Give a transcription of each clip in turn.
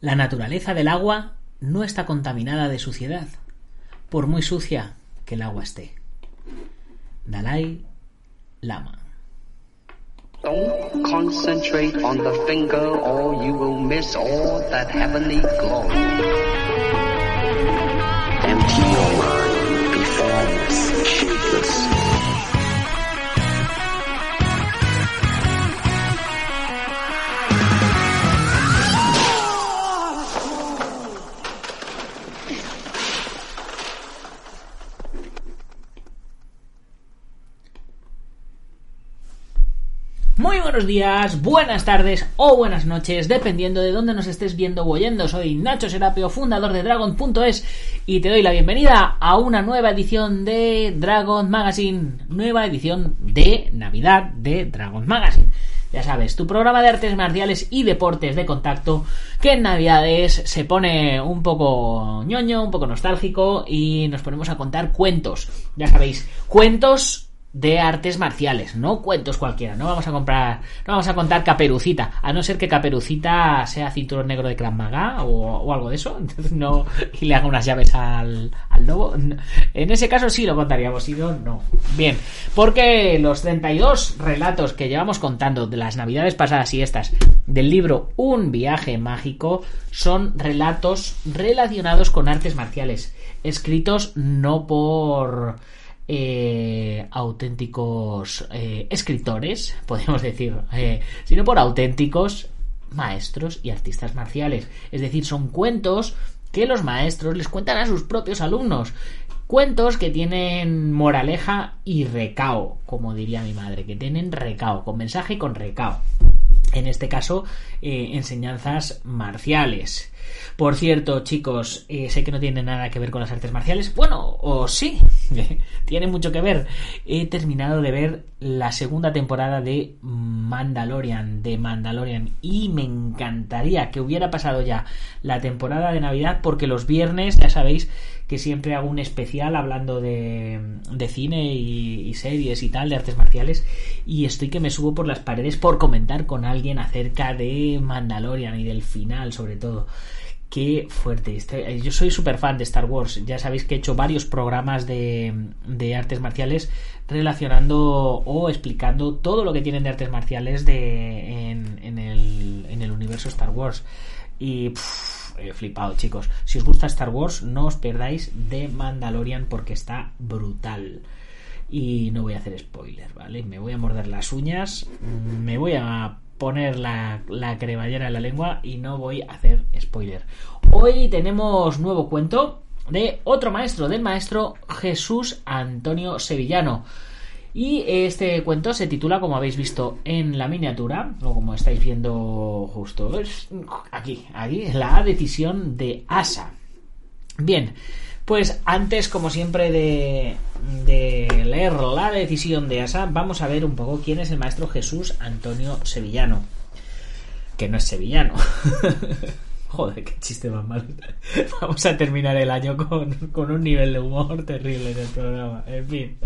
La naturaleza del agua no está contaminada de suciedad, por muy sucia que el agua esté. Dalai Lama. Don't concentrate on the finger or you will miss all that heavenly glow. Muy buenos días, buenas tardes o buenas noches, dependiendo de dónde nos estés viendo o oyendo. Soy Nacho Serapio, fundador de Dragon.es y te doy la bienvenida a una nueva edición de Dragon Magazine, nueva edición de Navidad de Dragon Magazine. Ya sabes, tu programa de artes marciales y deportes de contacto que en Navidades se pone un poco ñoño, un poco nostálgico y nos ponemos a contar cuentos. Ya sabéis, cuentos de artes marciales, no cuentos cualquiera. No vamos a comprar, no vamos a contar Caperucita, a no ser que Caperucita sea cinturón negro de Krav Maga o, algo de eso, entonces no y le haga unas llaves al, al lobo. En ese caso sí lo contaríamos, si no, no. Bien, porque los 32 relatos que llevamos contando de las navidades pasadas y estas del libro Un viaje mágico son relatos relacionados con artes marciales, escritos no por eh, auténticos eh, escritores, podemos decir, eh, sino por auténticos maestros y artistas marciales. Es decir, son cuentos que los maestros les cuentan a sus propios alumnos. Cuentos que tienen moraleja y recao, como diría mi madre, que tienen recao, con mensaje y con recao. En este caso, enseñanzas marciales. Por cierto, chicos, eh, sé que no tiene nada que ver con las artes marciales. Bueno, o sí, tiene mucho que ver. He terminado de ver la segunda temporada de Mandalorian, de Mandalorian, y me encantaría que hubiera pasado ya la temporada de Navidad, porque los viernes, ya sabéis, que siempre hago un especial hablando de, de cine y, y, series y tal, de artes marciales, y estoy que me subo por las paredes por comentar con alguien acerca de Mandalorian y del final, sobre todo. Qué fuerte. Este, yo soy súper fan de Star Wars. Ya sabéis que he hecho varios programas de, de, artes marciales relacionando o explicando todo lo que tienen de artes marciales de, en, en, el, en el, universo Star Wars. Y flipado, chicos. Si os gusta Star Wars, no os perdáis de Mandalorian porque está brutal. Y no voy a hacer spoiler, ¿vale? Me voy a morder las uñas. Me voy a poner la, la en la lengua y no voy a hacer spoiler. Hoy tenemos nuevo cuento de otro maestro, del maestro Jesús Antonio Sevillano. Y este cuento se titula, como habéis visto en la miniatura, o como estáis viendo justo aquí, aquí, la decisión de Asa. Bien, pues antes, como siempre, de, de, leer la decisión de Asa, vamos a ver un poco quién es el maestro Jesús Antonio Sevillano. Que no es sevillano. Joder, qué chiste más mal. Vamos a terminar el año con, con, un nivel de humor terrible en el programa. En fin.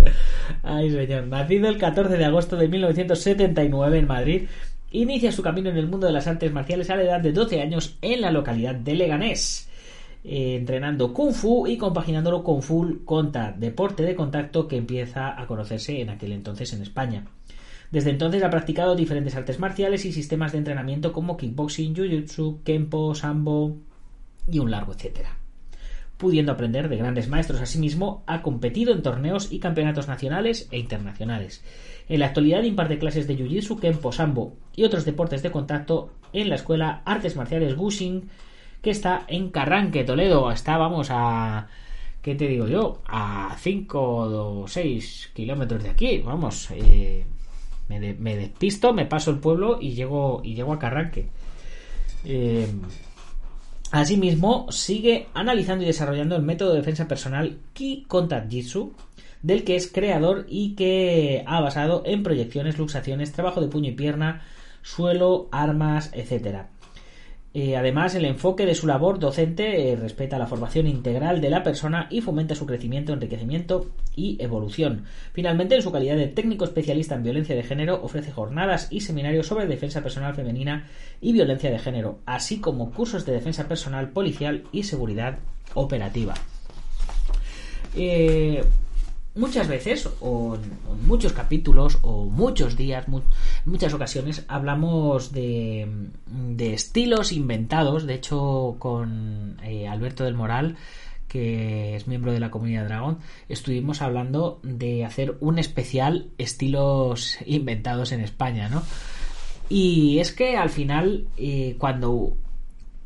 Ay, señor. Nacido el 14 de agosto de 1979 en Madrid, inicia su camino en el mundo de las artes marciales a la edad de 12 años en la localidad de Leganés. Eh, entrenando Kung Fu y compaginándolo con Full Contact, deporte de contacto que empieza a conocerse en aquel entonces en España. Desde entonces ha practicado diferentes artes marciales y sistemas de entrenamiento como kickboxing, jiu-jitsu, kempo, sambo y un largo etcétera. Pudiendo aprender de grandes maestros asimismo, ha competido en torneos y campeonatos nacionales e internacionales. En la actualidad imparte clases de jiu-jitsu, kempo, sambo y otros deportes de contacto en la escuela Artes Marciales Gushing que está en Carranque, Toledo. Está, vamos, a... ¿Qué te digo yo? A 5 o 6 kilómetros de aquí. Vamos, eh, me, despisto, me paso el pueblo y llego, y llego a Carranque. Eh, asimismo, sigue analizando y desarrollando el método de defensa personal Ki Contact Jitsu, del que es creador y que ha basado en proyecciones, luxaciones, trabajo de puño y pierna, suelo, armas, etcétera Eh, además, el enfoque de su labor docente eh, respeta la formación integral de la persona y fomenta su crecimiento, enriquecimiento y evolución. Finalmente, en su calidad de técnico especialista en violencia de género, ofrece jornadas y seminarios sobre defensa personal femenina y violencia de género, así como cursos de defensa personal policial y seguridad operativa. Eh, muchas veces, o en, muchos capítulos, o muchos días, en muchas ocasiones, hablamos de, estilos inventados. De hecho, con eh, Alberto del Moral, que es miembro de la comunidad Dragón, estuvimos hablando de hacer un especial estilos inventados en España, ¿no? Y es que al final, eh, cuando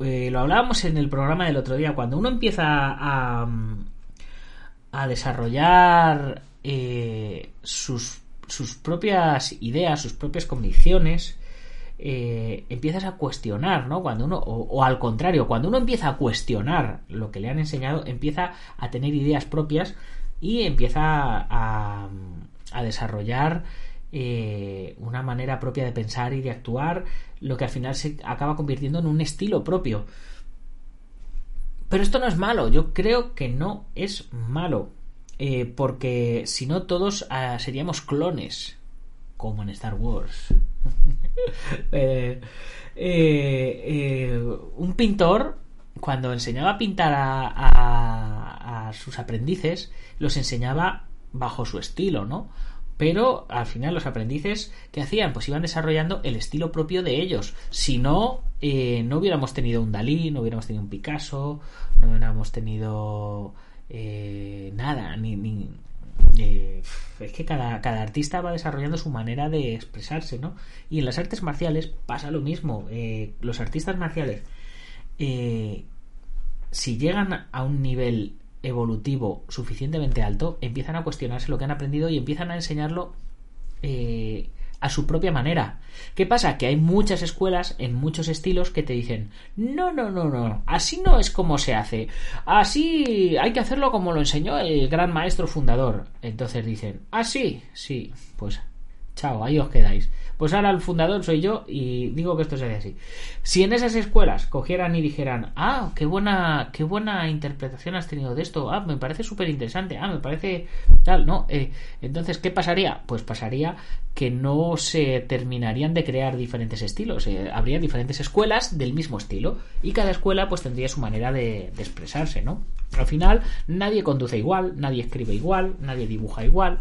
eh, lo hablábamos en el programa del otro día, cuando uno empieza a, a desarrollar eh, sus, sus, propias ideas, sus propias convicciones, eh, empiezas a cuestionar, ¿no? Cuando uno, o, al contrario, cuando uno empieza a cuestionar lo que le han enseñado, empieza a tener ideas propias y empieza a, a desarrollar eh, una manera propia de pensar y de actuar, lo que al final se acaba convirtiendo en un estilo propio. Pero esto no es malo, yo creo que no es malo, eh, porque si no todos ah, seríamos clones, como en Star Wars. Eh, eh, un pintor, cuando enseñaba a pintar a, a sus aprendices, los enseñaba bajo su estilo, ¿no? Pero al final los aprendices que hacían pues iban desarrollando el estilo propio de ellos. Si no eh, no hubiéramos tenido un Dalí no hubiéramos tenido un Picasso no hubiéramos tenido eh, nada ni, eh, es que cada, cada, artista va desarrollando su manera de expresarse no y en las artes marciales pasa lo mismo. Los artistas marciales si llegan a un nivel evolutivo suficientemente alto, empiezan a cuestionarse lo que han aprendido y empiezan a enseñarlo eh, a su propia manera. ¿Qué pasa? Que hay muchas escuelas en muchos estilos que te dicen, no, no, no, no, así no es como se hace, así hay que hacerlo como lo enseñó el gran maestro fundador. Entonces dicen, ah, sí, sí, pues chao, ahí os quedáis. Pues ahora el fundador soy yo y digo que esto se así. Si en esas escuelas cogieran y dijeran, ah, qué buena, qué buena interpretación has tenido de esto, ah, me parece súper interesante, ah, me parece tal, no, eh, entonces, ¿qué pasaría? Pues pasaría que no se terminarían de crear diferentes estilos, eh, habría diferentes escuelas del mismo estilo y cada escuela pues tendría su manera de expresarse, ¿no? Al final, nadie conduce igual, nadie escribe igual, nadie dibuja igual,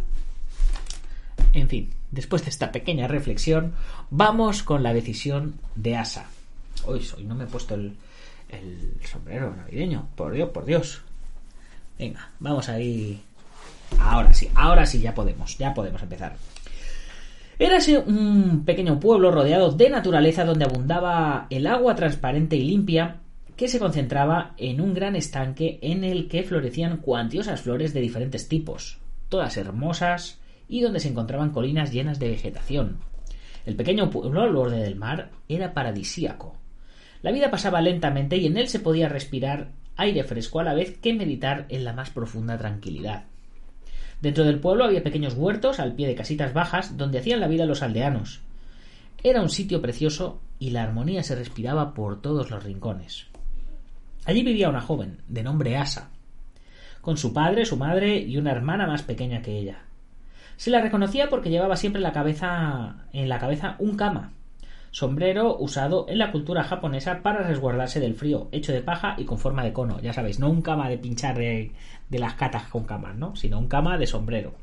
en fin, después de esta pequeña reflexión, vamos con la decisión de Asa. Hoy, hoy no me he puesto el, sombrero navideño. Por Dios, por Dios. Venga, vamos ahí. Ahora sí, ahora sí, ya podemos, ya podemos empezar. Érase un pequeño pueblo rodeado de naturaleza donde abundaba el agua transparente y limpia que se concentraba en un gran estanque en el que florecían cuantiosas flores de diferentes tipos, todas hermosas, y donde se encontraban colinas llenas de vegetación. El pequeño pueblo al borde del mar era paradisíaco. La vida pasaba lentamente y en él se podía respirar aire fresco a la vez que meditar en la más profunda tranquilidad. Dentro del pueblo había pequeños huertos al pie de casitas bajas donde hacían la vida los aldeanos. Era un sitio precioso y la armonía se respiraba por todos los rincones. Allí vivía una joven, de nombre Asa, con su padre, su madre y una hermana más pequeña que ella. Se la reconocía porque llevaba siempre en la cabeza, en la cabeza un kama, sombrero usado en la cultura japonesa para resguardarse del frío, hecho de paja y con forma de cono, ya sabéis, no un kama de pinchar de, las catas con camas, ¿no? sino un kama de sombrero.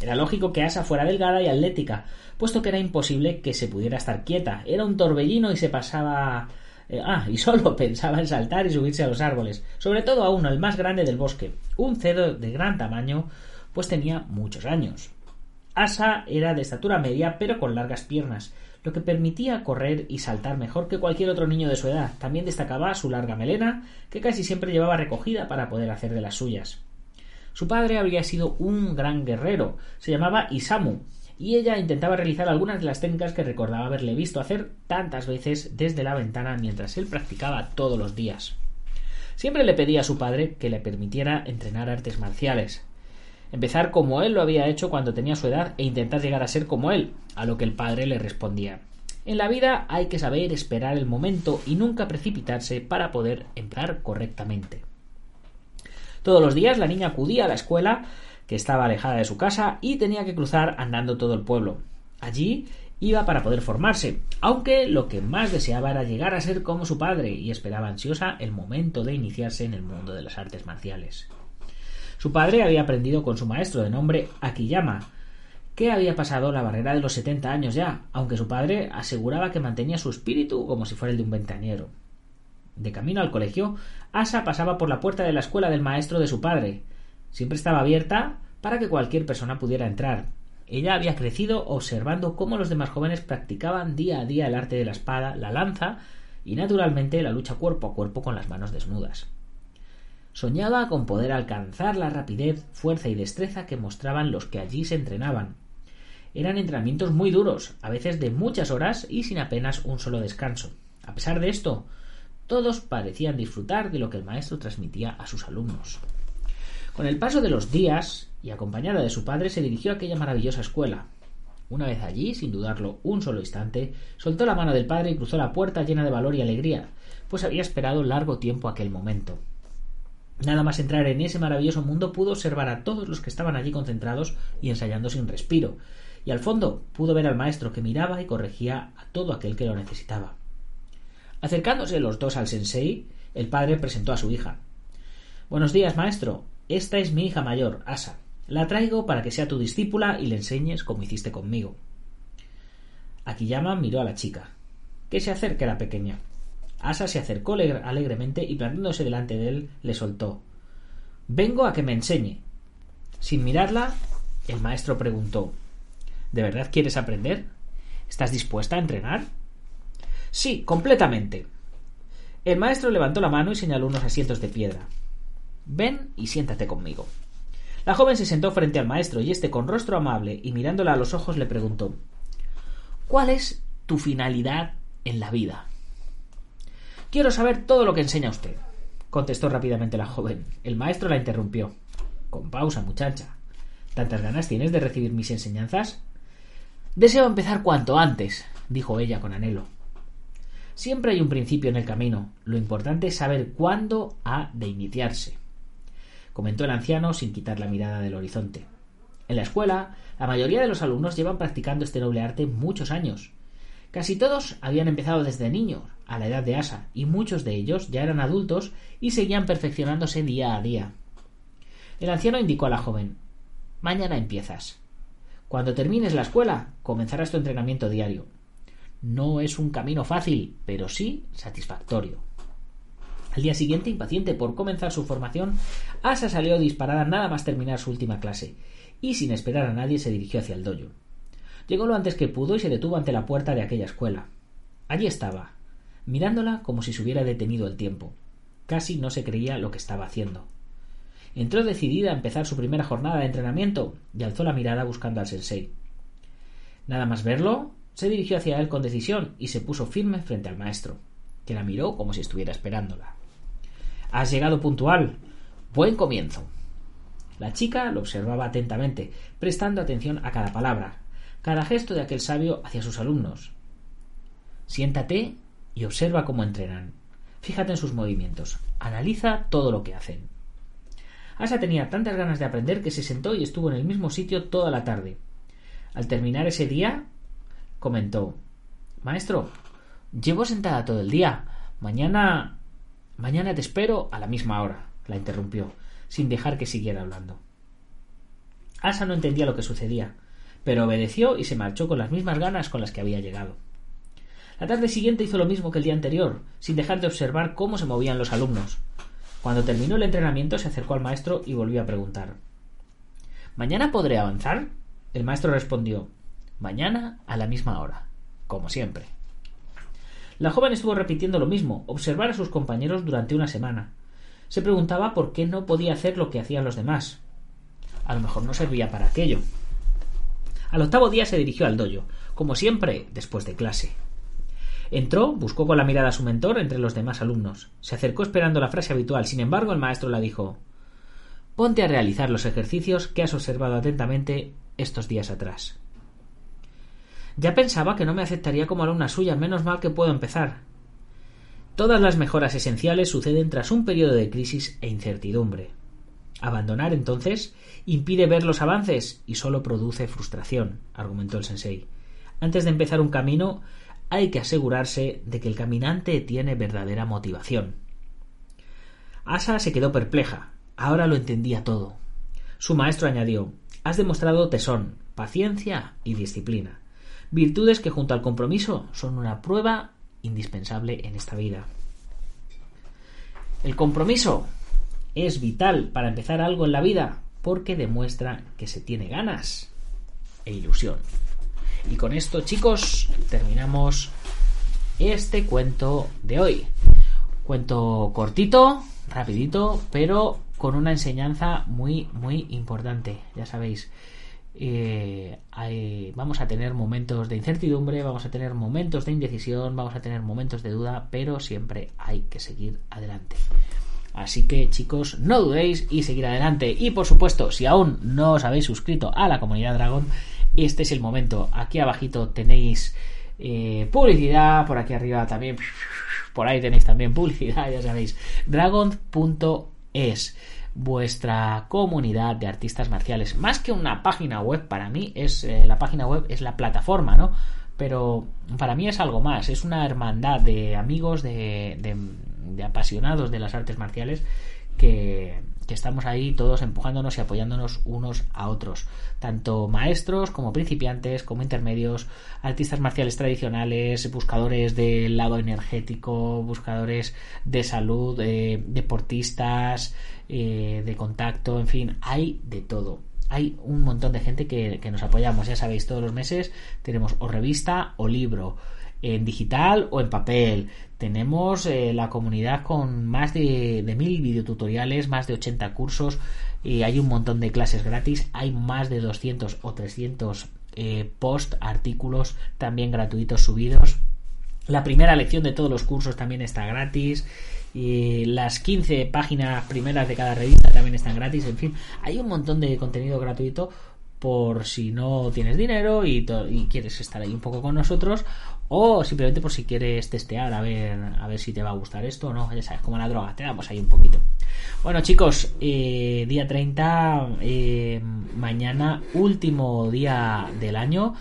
Era lógico que Asa fuera delgada y atlética, puesto que era imposible que se pudiera estar quieta. Era un torbellino y se pasaba. Eh, ah, y solo pensaba en saltar y subirse a los árboles, sobre todo a uno, el más grande del bosque, un cedo de gran tamaño, pues tenía muchos años. Asa era de estatura media pero con largas piernas, lo que permitía correr y saltar mejor que cualquier otro niño de su edad. También destacaba su larga melena, que casi siempre llevaba recogida para poder hacer de las suyas. Su padre habría sido un gran guerrero, se llamaba Isamu, y ella intentaba realizar algunas de las técnicas que recordaba haberle visto hacer tantas veces desde la ventana mientras él practicaba todos los días. Siempre le pedía a su padre que le permitiera entrenar artes marciales, empezar como él lo había hecho cuando tenía su edad e intentar llegar a ser como él, a lo que el padre le respondía En la vida hay que saber esperar el momento y nunca precipitarse para poder emplear correctamente. Todos los días la niña acudía a la escuela, que estaba alejada de su casa, y tenía que cruzar andando todo el pueblo. Allí iba para poder formarse, aunque lo que más deseaba era llegar a ser como su padre y esperaba ansiosa el momento de iniciarse en el mundo de las artes marciales. Su padre había aprendido con su maestro de nombre Akiyama, que había pasado la barrera de los setenta años ya, aunque su padre aseguraba que mantenía su espíritu como si fuera el de un ventañero. De camino al colegio, Asa pasaba por la puerta de la escuela del maestro de su padre. Siempre estaba abierta para que cualquier persona pudiera entrar. Ella había crecido observando cómo los demás jóvenes practicaban día a día el arte de la espada, la lanza y naturalmente la lucha cuerpo a cuerpo con las manos desnudas. Soñaba con poder alcanzar la rapidez, fuerza y destreza que mostraban los que allí se entrenaban. Eran entrenamientos muy duros, a veces de muchas horas y sin apenas un solo descanso. A pesar de esto, todos parecían disfrutar de lo que el maestro transmitía a sus alumnos. Con el paso de los días, y acompañada de su padre, se dirigió a aquella maravillosa escuela. Una vez allí, sin dudarlo un solo instante, soltó la mano del padre y cruzó la puerta llena de valor y alegría, pues había esperado largo tiempo aquel momento. Nada más entrar en ese maravilloso mundo pudo observar a todos los que estaban allí concentrados y ensayando sin respiro, y al fondo pudo ver al maestro que miraba y corregía a todo aquel que lo necesitaba. Acercándose los dos al sensei, el padre presentó a su hija. Buenos días, maestro. Esta es mi hija mayor, Asa. La traigo para que sea tu discípula y le enseñes como hiciste conmigo. Akiyama miró a la chica. Que se acerque la pequeña. Asa se acercó alegremente y plantándose delante de él le soltó. Vengo a que me enseñe. Sin mirarla, el maestro preguntó ¿De verdad quieres aprender? ¿Estás dispuesta a entrenar? Sí, completamente. El maestro levantó la mano y señaló unos asientos de piedra. Ven y siéntate conmigo. La joven se sentó frente al maestro y éste, con rostro amable y mirándola a los ojos, le preguntó ¿Cuál es tu finalidad en la vida? Quiero saber todo lo que enseña usted, contestó rápidamente la joven. El maestro la interrumpió. Con pausa, muchacha. ¿Tantas ganas tienes de recibir mis enseñanzas? Deseo empezar cuanto antes, dijo ella con anhelo. Siempre hay un principio en el camino. Lo importante es saber cuándo ha de iniciarse, comentó el anciano sin quitar la mirada del horizonte. En la escuela, la mayoría de los alumnos llevan practicando este noble arte muchos años. Casi todos habían empezado desde niños, a la edad de Asa, y muchos de ellos ya eran adultos y seguían perfeccionándose día a día. El anciano indicó a la joven Mañana empiezas. Cuando termines la escuela, comenzarás tu entrenamiento diario. No es un camino fácil, pero sí satisfactorio. Al día siguiente, impaciente por comenzar su formación, Asa salió disparada nada más terminar su última clase, y sin esperar a nadie se dirigió hacia el dojo. Llegó lo antes que pudo y se detuvo ante la puerta de aquella escuela. Allí estaba, mirándola como si se hubiera detenido el tiempo. Casi no se creía lo que estaba haciendo. Entró decidida a empezar su primera jornada de entrenamiento y alzó la mirada buscando al sensei. Nada más verlo, se dirigió hacia él con decisión y se puso firme frente al maestro, que la miró como si estuviera esperándola. Has llegado puntual. Buen comienzo. La chica lo observaba atentamente, prestando atención a cada palabra, cada gesto de aquel sabio hacia sus alumnos. Siéntate y observa cómo entrenan. Fíjate en sus movimientos. Analiza todo lo que hacen. Asa tenía tantas ganas de aprender que se sentó y estuvo en el mismo sitio toda la tarde. Al terminar ese día, comentó Maestro, llevo sentada todo el día. Mañana. Mañana te espero a la misma hora, la interrumpió, sin dejar que siguiera hablando. Asa no entendía lo que sucedía, pero obedeció y se marchó con las mismas ganas con las que había llegado. La tarde siguiente hizo lo mismo que el día anterior, sin dejar de observar cómo se movían los alumnos. Cuando terminó el entrenamiento se acercó al maestro y volvió a preguntar ¿Mañana podré avanzar? El maestro respondió Mañana a la misma hora, como siempre. La joven estuvo repitiendo lo mismo, observar a sus compañeros durante una semana. Se preguntaba por qué no podía hacer lo que hacían los demás. A lo mejor no servía para aquello. Al octavo día se dirigió al doyo, como siempre, después de clase. Entró, buscó con la mirada a su mentor entre los demás alumnos. Se acercó esperando la frase habitual. Sin embargo, el maestro la dijo Ponte a realizar los ejercicios que has observado atentamente estos días atrás. Ya pensaba que no me aceptaría como alumna suya, menos mal que puedo empezar. Todas las mejoras esenciales suceden tras un periodo de crisis e incertidumbre. Abandonar, entonces, impide ver los avances y solo produce frustración, argumentó el sensei. Antes de empezar un camino, hay que asegurarse de que el caminante tiene verdadera motivación. Asa se quedó perpleja. Ahora lo entendía todo. Su maestro añadió Has demostrado tesón, paciencia y disciplina. Virtudes que junto al compromiso son una prueba indispensable en esta vida. El compromiso es vital para empezar algo en la vida porque demuestra que se tiene ganas e ilusión. Y con esto, chicos, terminamos este cuento de hoy. Cuento cortito, rapidito, pero con una enseñanza muy, muy importante. Ya sabéis, eh, vamos a tener momentos de incertidumbre, vamos a tener momentos de indecisión, vamos a tener momentos de duda, pero siempre hay que seguir adelante. Así que chicos, no dudéis y seguir adelante. Y por supuesto, si aún no os habéis suscrito a la comunidad Dragon, este es el momento. Aquí abajito tenéis eh, publicidad, por aquí arriba también, por ahí tenéis también publicidad, ya sabéis. Dragon.es vuestra comunidad de artistas marciales. Más que una página web, para mí es eh, la página web es la plataforma, ¿no? Pero para mí es algo más, es una hermandad de amigos, de, de apasionados de las artes marciales que, que estamos ahí todos empujándonos y apoyándonos unos a otros, tanto maestros como principiantes, como intermedios, artistas marciales tradicionales, buscadores del lado energético, buscadores de salud, eh, deportistas, eh, de contacto, en fin, hay de todo. Hay un montón de gente que, que nos apoyamos, ya sabéis, todos los meses tenemos o revista o libro en digital o en papel. Tenemos eh, la comunidad con más de, de mil videotutoriales, más de 80 cursos y hay un montón de clases gratis. Hay más de 200 o 300 eh, post, artículos también gratuitos subidos. La primera lección de todos los cursos también está gratis. Y las 15 páginas primeras de cada revista también están gratis. En fin, hay un montón de contenido gratuito por si no tienes dinero y, y, quieres estar ahí un poco con nosotros o simplemente por si quieres testear a ver a ver si te va a gustar esto o no. Ya sabes como la droga te damos ahí un poquito. Bueno chicos eh, día 30 eh, mañana último día del año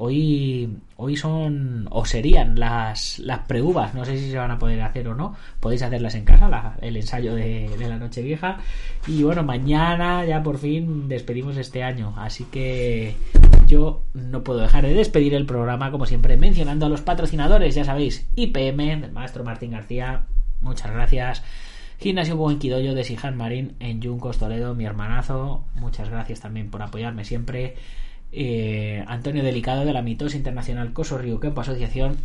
Hoy, hoy son o serían las, las pre-uvas, no sé si se van a poder hacer o no, podéis hacerlas en casa, el ensayo de, la noche vieja. Y bueno, mañana ya por fin despedimos este año, así que yo no puedo dejar de despedir el programa, como siempre, mencionando a los patrocinadores, ya sabéis, IPM, del maestro Martín García, muchas gracias. Gimnasio Buen Quidoyo de Sijan Marín en Yuncos Toledo, mi hermanazo, muchas gracias también por apoyarme siempre. Eh, Antonio Delicado de la Mitos Internacional Coso Río Campo Asociación.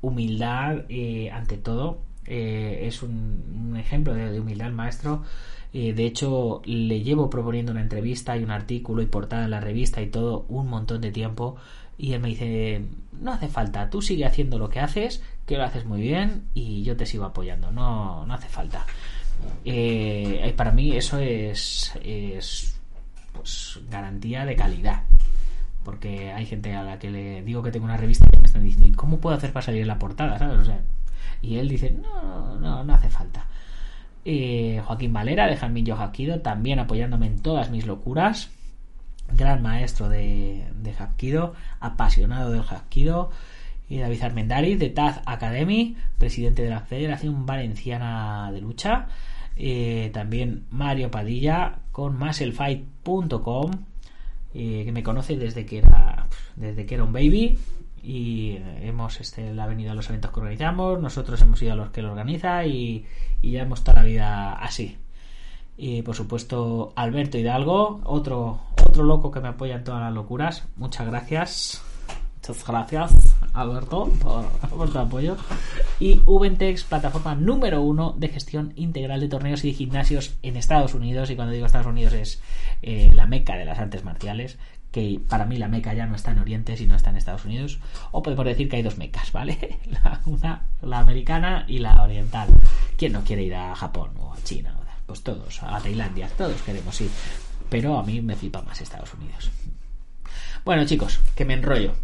Humildad eh, ante todo. Eh, es un, ejemplo de, humildad maestro. De hecho, le llevo proponiendo una entrevista y un artículo y portada en la revista y todo un montón de tiempo. Y él me dice, no hace falta, tú sigue haciendo lo que haces, que lo haces muy bien y yo te sigo apoyando, no, no hace falta. Eh, para mí eso es, es pues garantía de calidad. Porque hay gente a la que le digo que tengo una revista y me están diciendo, ¿y cómo puedo hacer para salir en la portada? ¿sabes? Y él dice, no, no, no hace falta. Joaquín Valera de Jamillo Hapkido, también apoyándome en todas mis locuras. Gran maestro de, de apasionado del Hapkido. Y David Armendariz de Taz Academy, presidente de la Federación Valenciana de Lucha. Eh, también Mario Padilla con musclefight.com eh, que me conoce desde que era desde que era un baby y hemos este, él ha venido a los eventos que organizamos nosotros hemos ido a los que lo organiza y, y ya hemos toda la vida así. Y por supuesto Alberto Hidalgo otro otro loco que me apoya en todas las locuras muchas gracias Muchas gracias, Alberto, por, por, tu apoyo. Y Ubentex, plataforma número uno de gestión integral de torneos y de gimnasios en Estados Unidos. Y cuando digo Estados Unidos es eh, la meca de las artes marciales. Que para mí la meca ya no está en Oriente, sino está en Estados Unidos. O podemos decir que hay dos mecas, ¿vale? La, una, la americana y la oriental. ¿Quién no quiere ir a Japón o a China? Pues todos, a Tailandia, todos queremos ir. Pero a mí me flipa más Estados Unidos. Bueno, chicos, que me enrollo.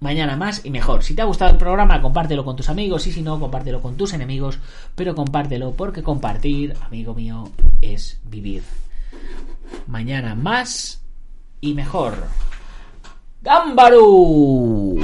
Mañana más y mejor. Si te ha gustado el programa, compártelo con tus amigos y si no, compártelo con tus enemigos, pero compártelo porque compartir, amigo mío, es vivir. Mañana más y mejor. ¡Gámbaru!